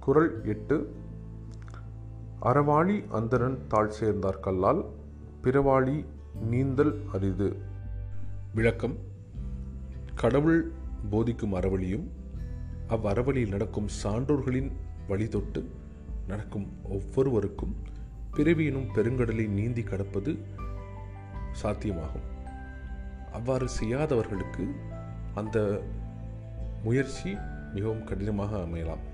குரல் எட்டு. அறவாளி அந்தரன் தாழ் சேர்ந்தார் கல்லால் பிறவாளி நீந்தல் அரிது. விளக்கம். கடவுள் போதிக்கும் அறவழியும் அவ்வறவழியில் நடக்கும் சான்றோர்களின் வழி தொட்டு நடக்கும் ஒவ்வொருவருக்கும் பிறவியினும் பெருங்கடலை நீந்தி கடப்பது சாத்தியமாகும். அவ்வாறு செய்யாதவர்களுக்கு அந்த முயற்சி மிகவும் கடினமாக அமையலாம்.